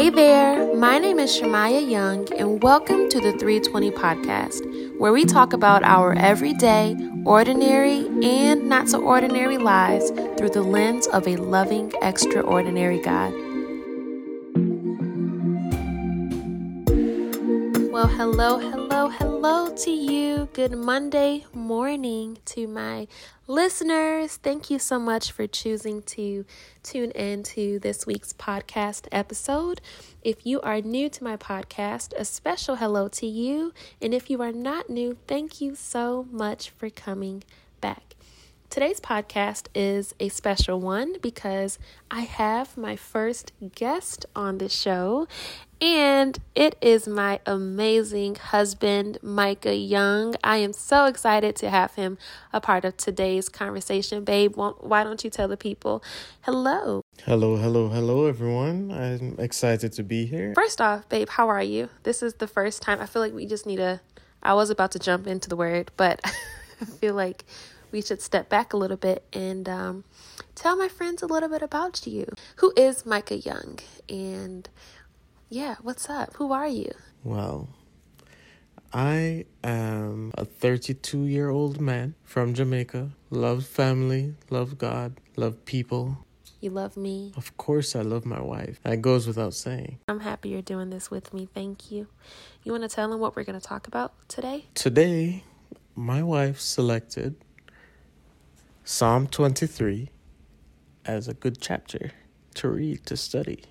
Hey there, my name is Shamiya Young, and welcome to the 320 Podcast, where we talk about our everyday, ordinary, and not so ordinary lives through the lens of a loving, extraordinary God. Well, hello, hello, hello hello to you. Good Monday morning to my listeners. Thank you so much for choosing to tune in to this week's podcast episode. If you are new to my podcast, a special hello to you. And if you are not new, thank you so much for coming back. Today's podcast is a special one because I have my first guest on the show, and it is my amazing husband, Micah Young. I am so excited to have him a part of today's conversation. Babe, why don't you tell the people hello? Hello, hello, hello, everyone. I'm excited to be here. First off, babe, how are you? This is the first time. I feel like we just need a. I was about to jump into the word, but I feel like we should step back a little bit and um, tell my friends a little bit about you. Who is Micah Young? And yeah, what's up? Who are you? Well, I am a 32 year old man from Jamaica. Love family, love God, love people. You love me? Of course, I love my wife. That goes without saying. I'm happy you're doing this with me. Thank you. You want to tell them what we're going to talk about today? Today, my wife selected Psalm 23 as a good chapter to read, to study.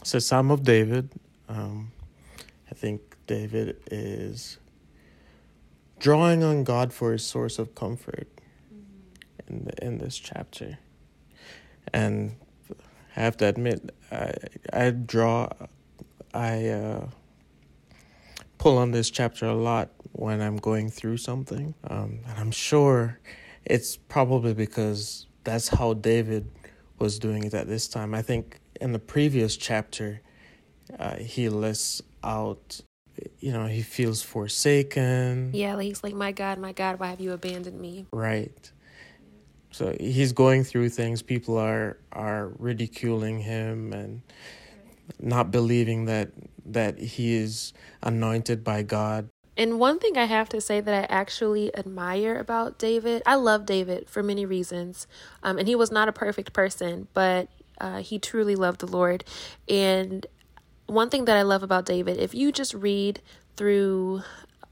It's a Psalm of David. Um, I think David is drawing on God for his source of comfort in, the, in this chapter. And I have to admit, I, I draw, I uh, pull on this chapter a lot when I'm going through something. Um, and I'm sure it's probably because that's how David was doing it at this time. I think in the previous chapter, uh, he lists out, you know, he feels forsaken. Yeah, he's like, My God, my God, why have you abandoned me? Right. So he's going through things. People are are ridiculing him and not believing that that he is anointed by God. And one thing I have to say that I actually admire about David, I love David for many reasons. Um, and he was not a perfect person, but uh, he truly loved the Lord. And one thing that I love about David, if you just read through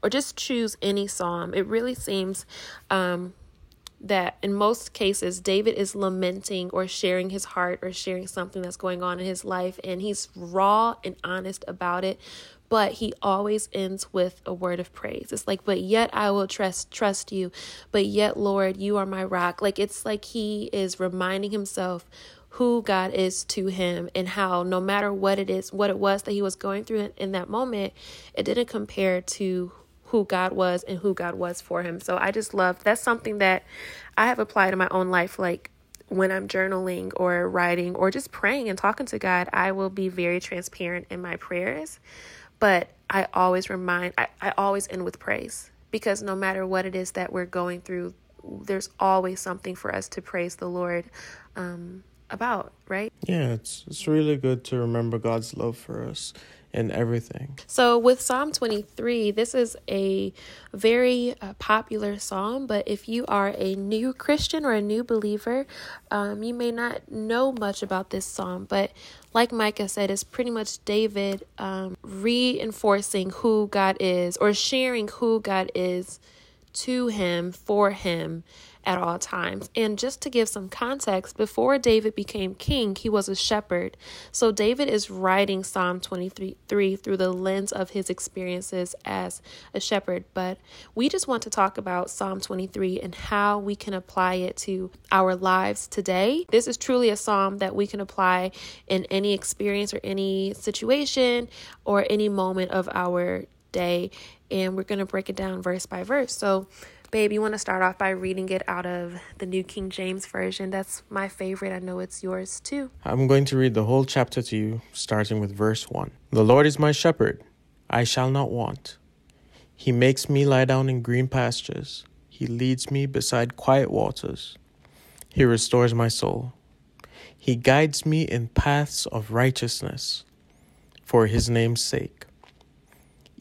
or just choose any psalm, it really seems um, that in most cases, David is lamenting or sharing his heart or sharing something that's going on in his life, and he's raw and honest about it but he always ends with a word of praise. It's like, but yet I will trust trust you. But yet, Lord, you are my rock. Like it's like he is reminding himself who God is to him and how no matter what it is, what it was that he was going through in, that moment, it didn't compare to who God was and who God was for him. So I just love that's something that I have applied in my own life like when I'm journaling or writing or just praying and talking to God, I will be very transparent in my prayers. But I always remind, I, I always end with praise because no matter what it is that we're going through, there's always something for us to praise the Lord um, about, right? Yeah, it's it's really good to remember God's love for us in everything. So, with Psalm 23, this is a very uh, popular psalm, but if you are a new Christian or a new believer, um, you may not know much about this psalm. But, like Micah said, it's pretty much David um, reinforcing who God is or sharing who God is to him, for him at all times. And just to give some context, before David became king, he was a shepherd. So David is writing Psalm 23 through the lens of his experiences as a shepherd. But we just want to talk about Psalm 23 and how we can apply it to our lives today. This is truly a psalm that we can apply in any experience or any situation or any moment of our day. And we're going to break it down verse by verse. So, Babe, you want to start off by reading it out of the New King James Version. That's my favorite. I know it's yours too. I'm going to read the whole chapter to you, starting with verse 1. The Lord is my shepherd, I shall not want. He makes me lie down in green pastures, He leads me beside quiet waters. He restores my soul. He guides me in paths of righteousness for his name's sake.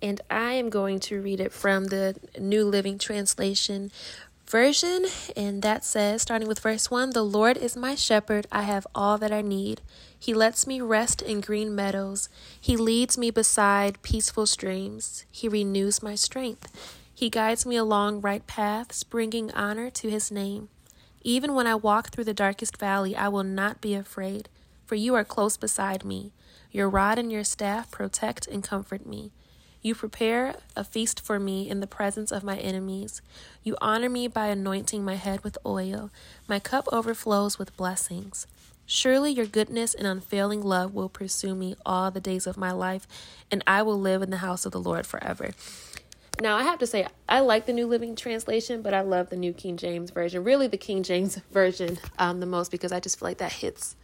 And I am going to read it from the New Living Translation version, and that says, starting with verse 1 The Lord is my shepherd, I have all that I need. He lets me rest in green meadows, He leads me beside peaceful streams, He renews my strength. He guides me along right paths, bringing honor to His name. Even when I walk through the darkest valley, I will not be afraid, for you are close beside me. Your rod and your staff protect and comfort me. You prepare a feast for me in the presence of my enemies. You honor me by anointing my head with oil. My cup overflows with blessings. Surely your goodness and unfailing love will pursue me all the days of my life, and I will live in the house of the Lord forever. Now, I have to say, I like the New Living Translation, but I love the New King James Version. Really, the King James Version um, the most because I just feel like that hits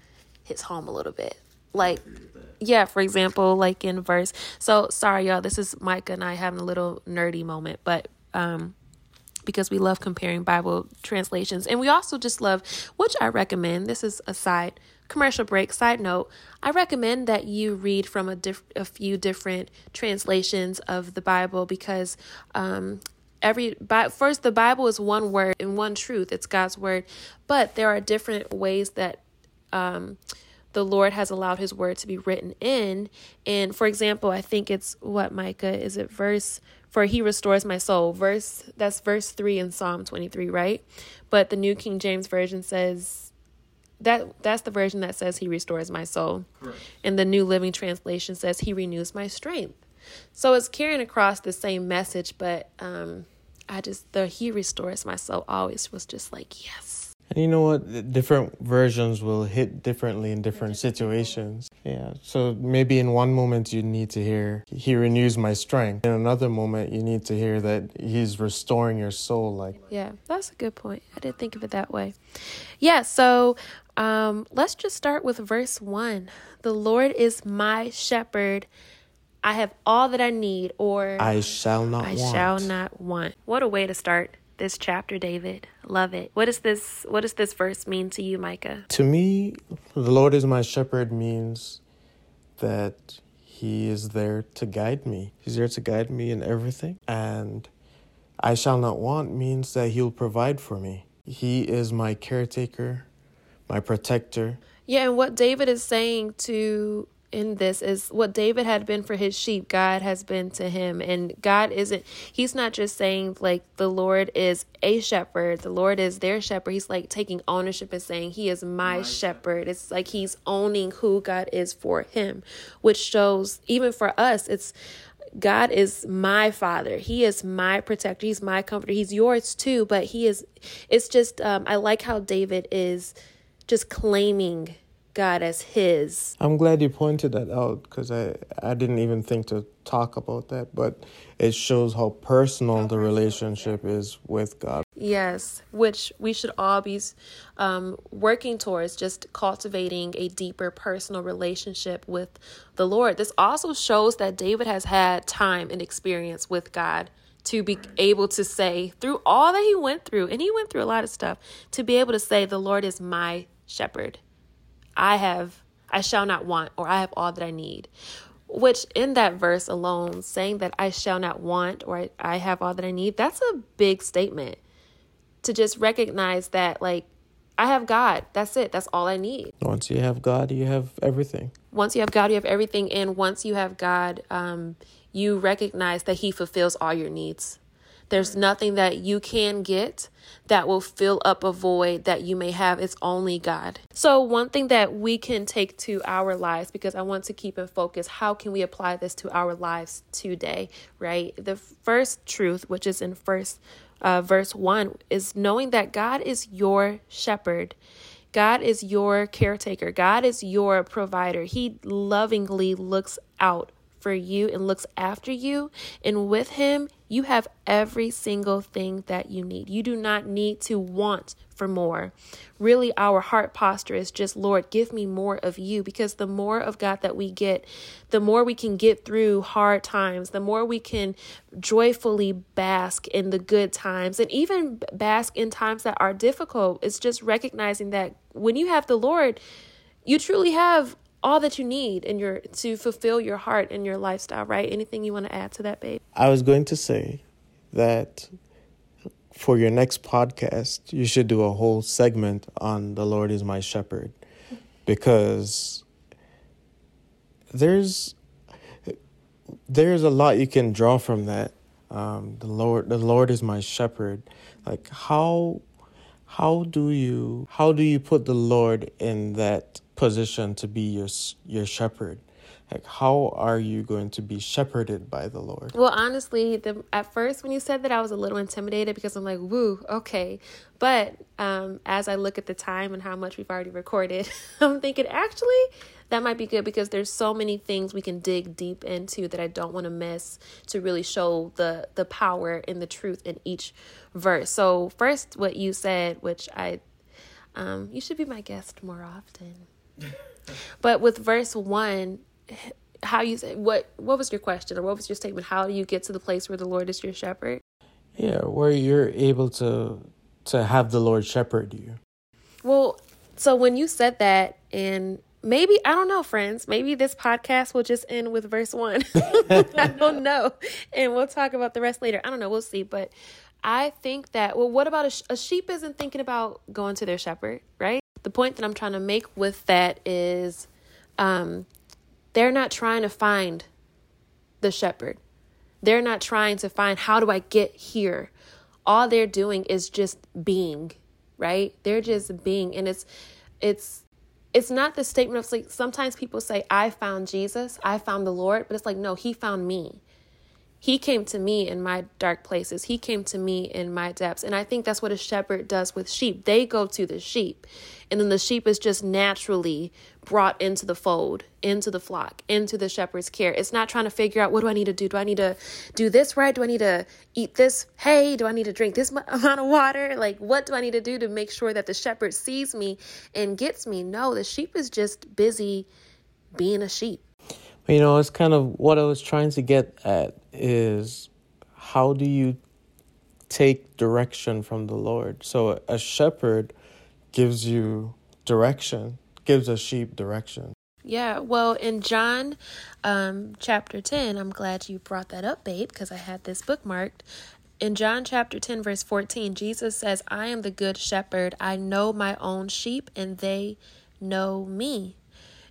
hits home a little bit. Like, yeah, for example, like in verse. So sorry, y'all. This is Micah and I having a little nerdy moment, but um, because we love comparing Bible translations, and we also just love, which I recommend. This is a side commercial break. Side note: I recommend that you read from a diff- a few different translations of the Bible because um, every by, first the bible is one word and one truth it's god's word but there are different ways that um, the Lord has allowed his word to be written in. And for example, I think it's what Micah is it verse for he restores my soul. Verse that's verse 3 in Psalm 23, right? But the New King James version says that that's the version that says he restores my soul. Correct. And the New Living Translation says he renews my strength. So it's carrying across the same message, but um I just the he restores my soul always was just like, yes and you know what? Different versions will hit differently in different situations. Yeah. So maybe in one moment you need to hear, He renews my strength. In another moment, you need to hear that He's restoring your soul. Like, yeah, that's a good point. I didn't think of it that way. Yeah. So um, let's just start with verse one The Lord is my shepherd. I have all that I need, or I shall not I want. shall not want. What a way to start this chapter, David. Love it. What does this what does this verse mean to you, Micah? To me, the Lord is my shepherd means that he is there to guide me. He's there to guide me in everything. And I shall not want means that he'll provide for me. He is my caretaker, my protector. Yeah, and what David is saying to in this is what David had been for his sheep, God has been to him. And God isn't, he's not just saying like the Lord is a shepherd, the Lord is their shepherd. He's like taking ownership and saying, He is my, my shepherd. It's like he's owning who God is for him, which shows, even for us, it's God is my father. He is my protector. He's my comforter. He's yours too, but he is, it's just, um, I like how David is just claiming God as His. I'm glad you pointed that out because I, I didn't even think to talk about that, but it shows how personal the relationship is with God. Yes, which we should all be um, working towards, just cultivating a deeper personal relationship with the Lord. This also shows that David has had time and experience with God to be able to say through all that he went through, and he went through a lot of stuff, to be able to say, The Lord is my shepherd. I have, I shall not want, or I have all that I need. Which in that verse alone, saying that I shall not want or I have all that I need, that's a big statement to just recognize that, like, I have God. That's it. That's all I need. Once you have God, you have everything. Once you have God, you have everything. And once you have God, um, you recognize that He fulfills all your needs. There's nothing that you can get that will fill up a void that you may have. It's only God. So, one thing that we can take to our lives, because I want to keep in focus, how can we apply this to our lives today, right? The first truth, which is in first uh, verse one, is knowing that God is your shepherd. God is your caretaker, God is your provider. He lovingly looks out for you and looks after you. And with Him, you have every single thing that you need. You do not need to want for more. Really, our heart posture is just, Lord, give me more of you because the more of God that we get, the more we can get through hard times, the more we can joyfully bask in the good times and even bask in times that are difficult. It's just recognizing that when you have the Lord, you truly have all that you need in your to fulfill your heart and your lifestyle, right? Anything you want to add to that, babe? I was going to say that for your next podcast, you should do a whole segment on the Lord is my shepherd because there's there's a lot you can draw from that. Um, the Lord the Lord is my shepherd. Like how how do you how do you put the Lord in that position to be your your shepherd. Like how are you going to be shepherded by the lord? Well honestly the, at first when you said that i was a little intimidated because i'm like woo okay. But um, as i look at the time and how much we've already recorded i'm thinking actually that might be good because there's so many things we can dig deep into that i don't want to miss to really show the the power and the truth in each verse. So first what you said which i um, you should be my guest more often but with verse one, how you say what what was your question or what was your statement? How do you get to the place where the Lord is your shepherd? Yeah, where you're able to to have the Lord shepherd you. Well, so when you said that and maybe I don't know, friends. Maybe this podcast will just end with verse one. I don't know, and we'll talk about the rest later. I don't know. We'll see. But I think that well, what about a, a sheep? Isn't thinking about going to their shepherd, right? The point that I'm trying to make with that is um, they're not trying to find the shepherd. They're not trying to find how do I get here. All they're doing is just being, right? They're just being and it's it's it's not the statement of like sometimes people say I found Jesus, I found the Lord, but it's like no, he found me. He came to me in my dark places. He came to me in my depths. And I think that's what a shepherd does with sheep. They go to the sheep, and then the sheep is just naturally brought into the fold, into the flock, into the shepherd's care. It's not trying to figure out what do I need to do? Do I need to do this right? Do I need to eat this hay? Do I need to drink this amount of water? Like, what do I need to do to make sure that the shepherd sees me and gets me? No, the sheep is just busy being a sheep. You know, it's kind of what I was trying to get at is how do you take direction from the Lord? So a shepherd gives you direction, gives a sheep direction. Yeah, well, in John um, chapter 10, I'm glad you brought that up, babe, because I had this bookmarked. In John chapter 10, verse 14, Jesus says, I am the good shepherd. I know my own sheep, and they know me.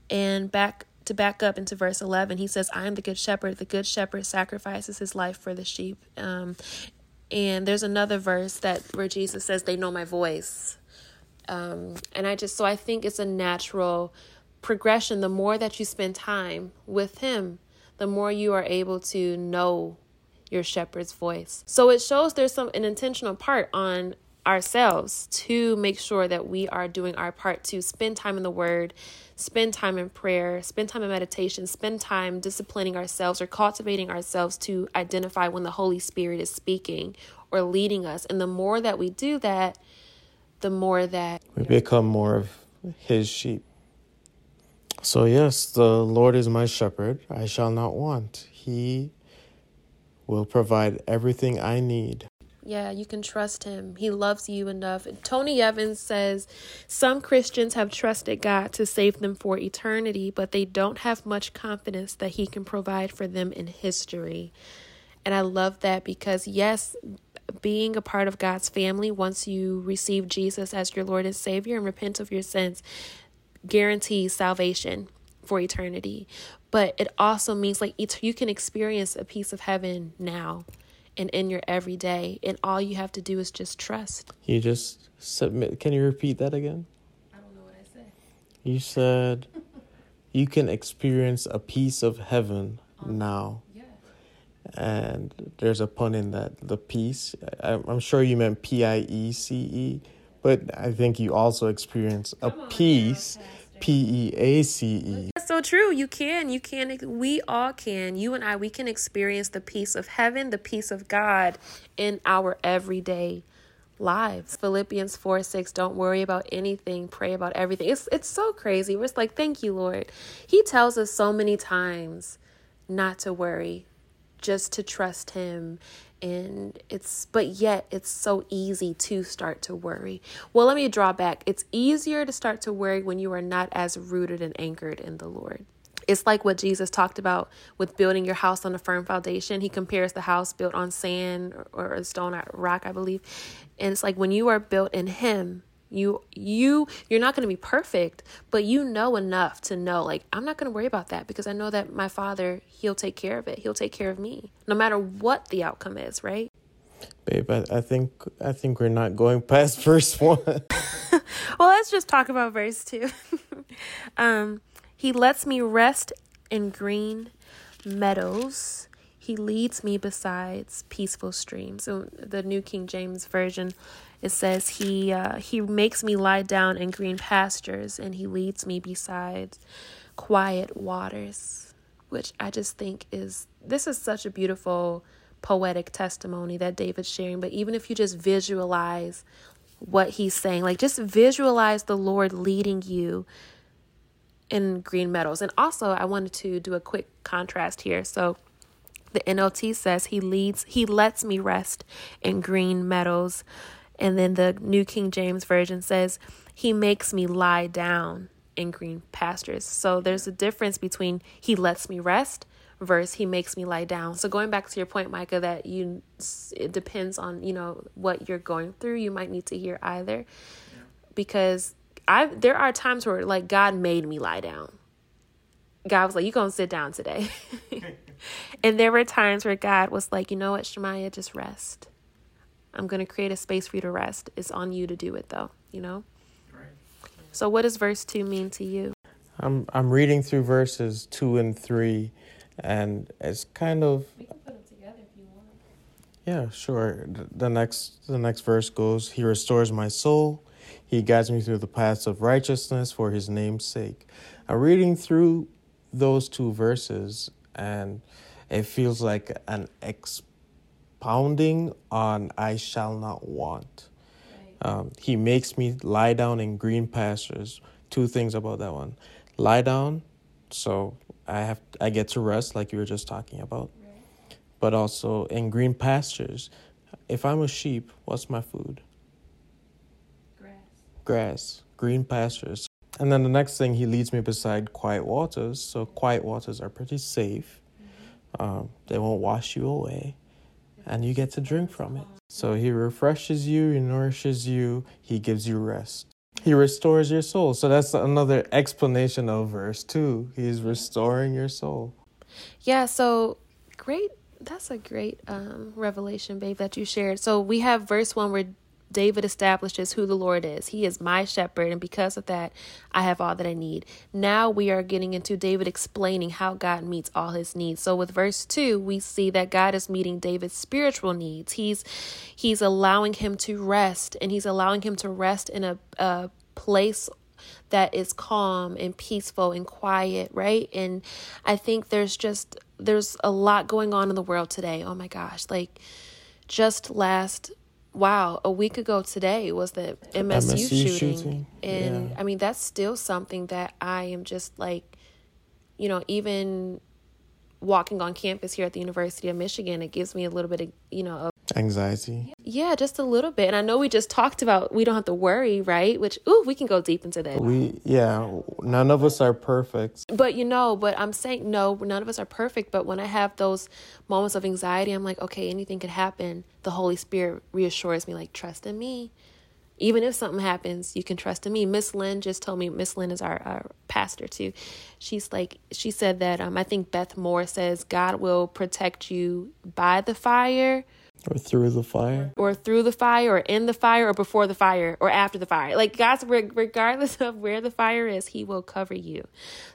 And back to back up into verse 11, he says, I am the good shepherd. The good shepherd sacrifices his life for the sheep. Um, and there's another verse that where Jesus says, They know my voice. Um, and I just, so I think it's a natural progression. The more that you spend time with him, the more you are able to know your shepherd's voice. So it shows there's some an intentional part on ourselves to make sure that we are doing our part to spend time in the word spend time in prayer, spend time in meditation, spend time disciplining ourselves or cultivating ourselves to identify when the Holy Spirit is speaking or leading us. And the more that we do that, the more that we become more of His sheep. So, yes, the Lord is my shepherd. I shall not want. He will provide everything I need. Yeah, you can trust him. He loves you enough. Tony Evans says some Christians have trusted God to save them for eternity, but they don't have much confidence that he can provide for them in history. And I love that because, yes, being a part of God's family once you receive Jesus as your Lord and Savior and repent of your sins guarantees salvation for eternity. But it also means like you can experience a piece of heaven now and in your everyday. And all you have to do is just trust. You just submit. Can you repeat that again? I don't know what I said. You said you can experience a piece of heaven um, now. Yeah. And there's a pun in that. The peace. I'm sure you meant P I E C E, but I think you also experience a peace, P E A C E. That's so true. You can. You can. We all can. You and I, we can experience the peace of heaven, the peace of God in our everyday lives. Philippians 4 6, don't worry about anything, pray about everything. It's it's so crazy. We're just like, thank you, Lord. He tells us so many times not to worry, just to trust him. And it's but yet it's so easy to start to worry. Well, let me draw back. It's easier to start to worry when you are not as rooted and anchored in the Lord. It's like what Jesus talked about with building your house on a firm foundation. He compares the house built on sand or, or stone or rock, I believe. And it's like when you are built in him, you you you're not going to be perfect, but you know enough to know like I'm not going to worry about that because I know that my father, he'll take care of it. He'll take care of me no matter what the outcome is, right? Babe, I, I think I think we're not going past verse 1. well, let's just talk about verse 2. um he lets me rest in green meadows. He leads me beside peaceful streams. So the New King James Version, it says he uh, he makes me lie down in green pastures, and he leads me beside quiet waters, which I just think is this is such a beautiful poetic testimony that David's sharing. But even if you just visualize what he's saying, like just visualize the Lord leading you in green meadows. And also, I wanted to do a quick contrast here. So, the NLT says he leads, he lets me rest in green meadows. And then the New King James Version says he makes me lie down in green pastures. So there's a difference between he lets me rest versus he makes me lie down. So going back to your point, Micah, that you it depends on you know what you're going through. You might need to hear either, yeah. because I there are times where like God made me lie down. God was like, "You gonna sit down today," and there were times where God was like, "You know what, Shamiya, just rest. I'm gonna create a space for you to rest. It's on you to do it, though. You know." Right. So, what does verse two mean to you? I'm I'm reading through verses two and three, and it's kind of. We can put them together if you want. Yeah, sure. The next the next verse goes, "He restores my soul." He guides me through the paths of righteousness for his name's sake. I'm reading through those two verses, and it feels like an expounding on I shall not want. Um, he makes me lie down in green pastures. Two things about that one lie down, so I have I get to rest, like you were just talking about, right. but also in green pastures. If I'm a sheep, what's my food? grass, Grass, green pastures. And then the next thing, he leads me beside quiet waters. So, quiet waters are pretty safe, um, they won't wash you away, and you get to drink from it. So, he refreshes you, he nourishes you, he gives you rest. He restores your soul. So, that's another explanation of verse 2. He's restoring your soul. Yeah, so great. That's a great um, revelation, babe, that you shared. So, we have verse 1 where David establishes who the Lord is. He is my shepherd, and because of that, I have all that I need. Now we are getting into David explaining how God meets all his needs. So with verse 2, we see that God is meeting David's spiritual needs. He's he's allowing him to rest, and he's allowing him to rest in a, a place that is calm and peaceful and quiet, right? And I think there's just there's a lot going on in the world today. Oh my gosh, like just last wow, a week ago today was the MSU, MSU shooting. shooting. And yeah. I mean, that's still something that I am just like, you know, even walking on campus here at the University of Michigan, it gives me a little bit of, you know, anxiety. Yeah, just a little bit. And I know we just talked about we don't have to worry, right? Which ooh, we can go deep into that. We yeah, none of us are perfect. But you know, but I'm saying no, none of us are perfect, but when I have those moments of anxiety, I'm like, okay, anything could happen. The Holy Spirit reassures me like trust in me. Even if something happens, you can trust in me. Miss Lynn just told me, Miss Lynn is our, our pastor too. She's like, she said that um, I think Beth Moore says God will protect you by the fire or through the fire. Or through the fire, or in the fire, or before the fire, or after the fire. Like God's, regardless of where the fire is, He will cover you.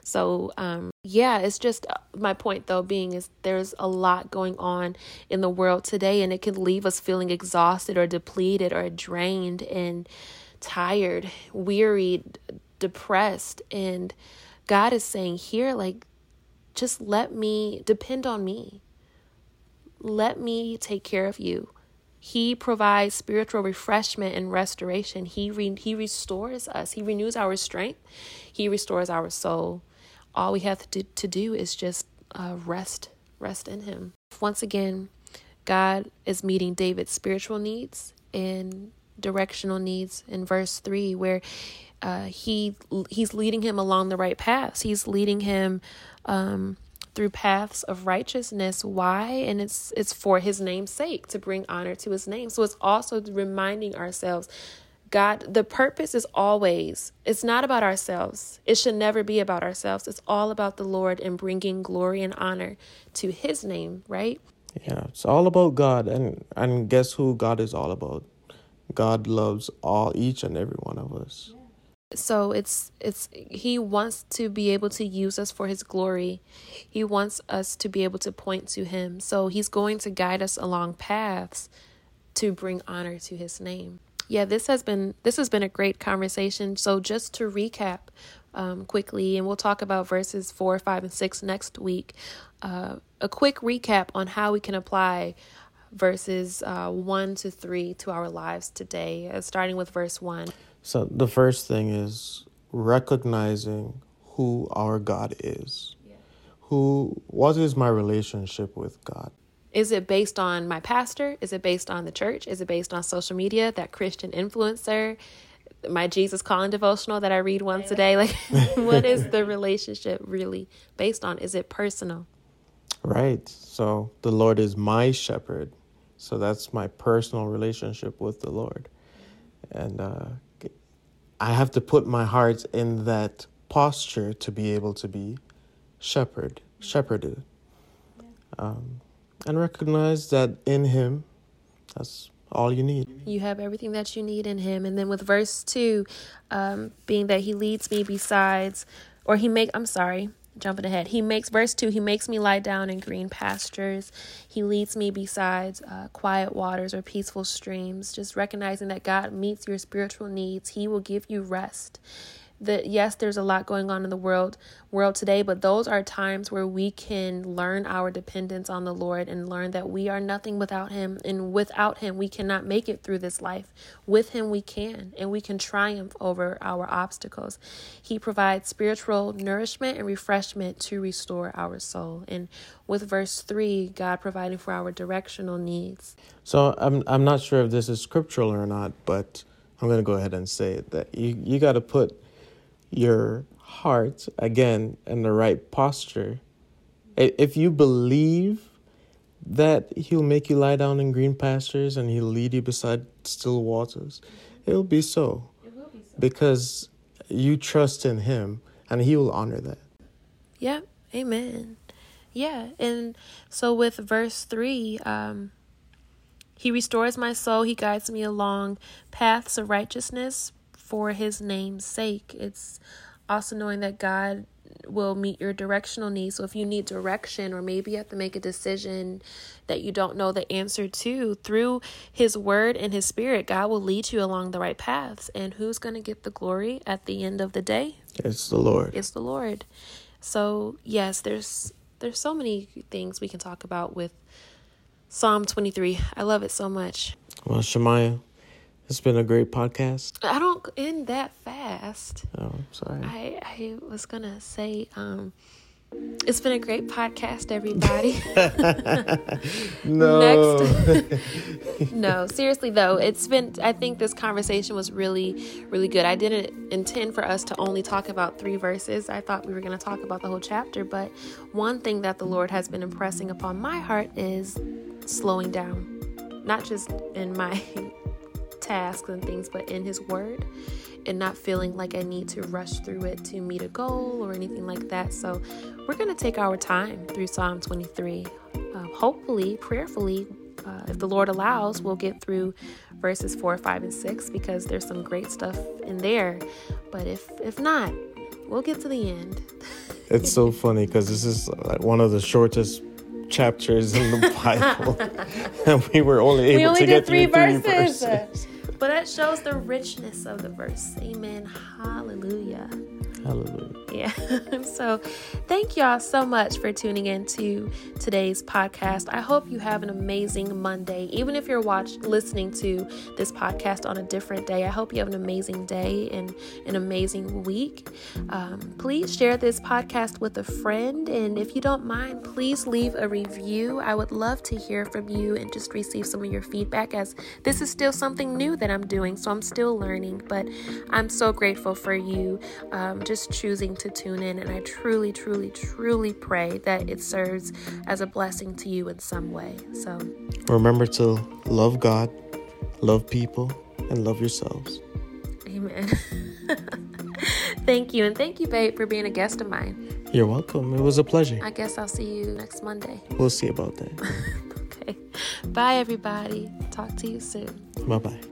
So, um, yeah, it's just uh, my point though being is there's a lot going on in the world today, and it can leave us feeling exhausted or depleted or drained. And tired, wearied, depressed. And God is saying here, like, just let me depend on me. Let me take care of you. He provides spiritual refreshment and restoration. He re- he restores us. He renews our strength. He restores our soul. All we have to, to do is just uh, rest, rest in Him. Once again, God is meeting David's spiritual needs and directional needs in verse three, where uh, he he's leading him along the right paths. He's leading him um, through paths of righteousness. Why? And it's it's for his name's sake to bring honor to his name. So it's also reminding ourselves God, the purpose is always, it's not about ourselves. It should never be about ourselves. It's all about the Lord and bringing glory and honor to his name, right? Yeah, it's all about God. And, and guess who God is all about? God loves all, each and every one of us. So it's it's he wants to be able to use us for his glory. He wants us to be able to point to him. So he's going to guide us along paths to bring honor to his name. Yeah, this has been this has been a great conversation. So just to recap um, quickly, and we'll talk about verses four, five, and six next week. Uh, a quick recap on how we can apply verses uh, one to three to our lives today, uh, starting with verse one. So the first thing is recognizing who our God is. Yeah. Who what is my relationship with God? Is it based on my pastor? Is it based on the church? Is it based on social media, that Christian influencer, my Jesus calling devotional that I read once a day? Like what is the relationship really based on? Is it personal? Right. So the Lord is my shepherd. So that's my personal relationship with the Lord. And uh, I have to put my heart in that posture to be able to be shepherd, shepherded. Um, and recognize that in Him, that's all you need. You have everything that you need in Him. And then with verse 2, um, being that He leads me besides, or He make, I'm sorry, jumping ahead. He makes, verse 2, He makes me lie down in green pastures. He leads me beside uh, quiet waters or peaceful streams. Just recognizing that God meets your spiritual needs, He will give you rest that yes there's a lot going on in the world world today but those are times where we can learn our dependence on the lord and learn that we are nothing without him. And without him we cannot make it through this life. With him we can and we can triumph over our obstacles. He provides spiritual nourishment and refreshment to restore our soul. And with verse 3 god providing for our directional needs. So i'm i'm not sure if this is scriptural or not but i'm going to go ahead and say that you you got to put your heart again in the right posture. If you believe that he'll make you lie down in green pastures and he'll lead you beside still waters, it'll be so. It will be so. Because you trust in him and he will honor that. Yep. Amen. Yeah. And so with verse 3, um, he restores my soul. He guides me along paths of righteousness for his name's sake. It's also knowing that God will meet your directional needs. So if you need direction or maybe you have to make a decision that you don't know the answer to, through his word and his spirit, God will lead you along the right paths. And who's going to get the glory at the end of the day? It's the Lord. It's the Lord. So, yes, there's there's so many things we can talk about with Psalm 23. I love it so much. Well, Shamiya, it's been a great podcast. I don't end that fast. Oh, sorry. I I was gonna say, um, it's been a great podcast, everybody. no. Next. no, seriously though, it's been. I think this conversation was really, really good. I didn't intend for us to only talk about three verses. I thought we were going to talk about the whole chapter. But one thing that the Lord has been impressing upon my heart is slowing down, not just in my tasks and things, but in His Word and not feeling like I need to rush through it to meet a goal or anything like that. So, we're going to take our time through Psalm 23. Uh, hopefully, prayerfully, uh, if the Lord allows, we'll get through verses 4, 5, and 6 because there's some great stuff in there. But if if not, we'll get to the end. it's so funny because this is one of the shortest chapters in the Bible, and we were only able we only to get three verses. three verses. But that shows the richness of the verse. Amen. Hallelujah. Hallelujah. Yeah. so, thank y'all so much for tuning in to today's podcast. I hope you have an amazing Monday. Even if you're watching, listening to this podcast on a different day, I hope you have an amazing day and an amazing week. Um, please share this podcast with a friend. And if you don't mind, please leave a review. I would love to hear from you and just receive some of your feedback as this is still something new that I'm doing. So, I'm still learning, but I'm so grateful for you. Um, just choosing to tune in. And I truly, truly, truly pray that it serves as a blessing to you in some way. So remember to love God, love people, and love yourselves. Amen. thank you. And thank you, babe, for being a guest of mine. You're welcome. It was a pleasure. I guess I'll see you next Monday. We'll see about that. okay. Bye, everybody. Talk to you soon. Bye bye.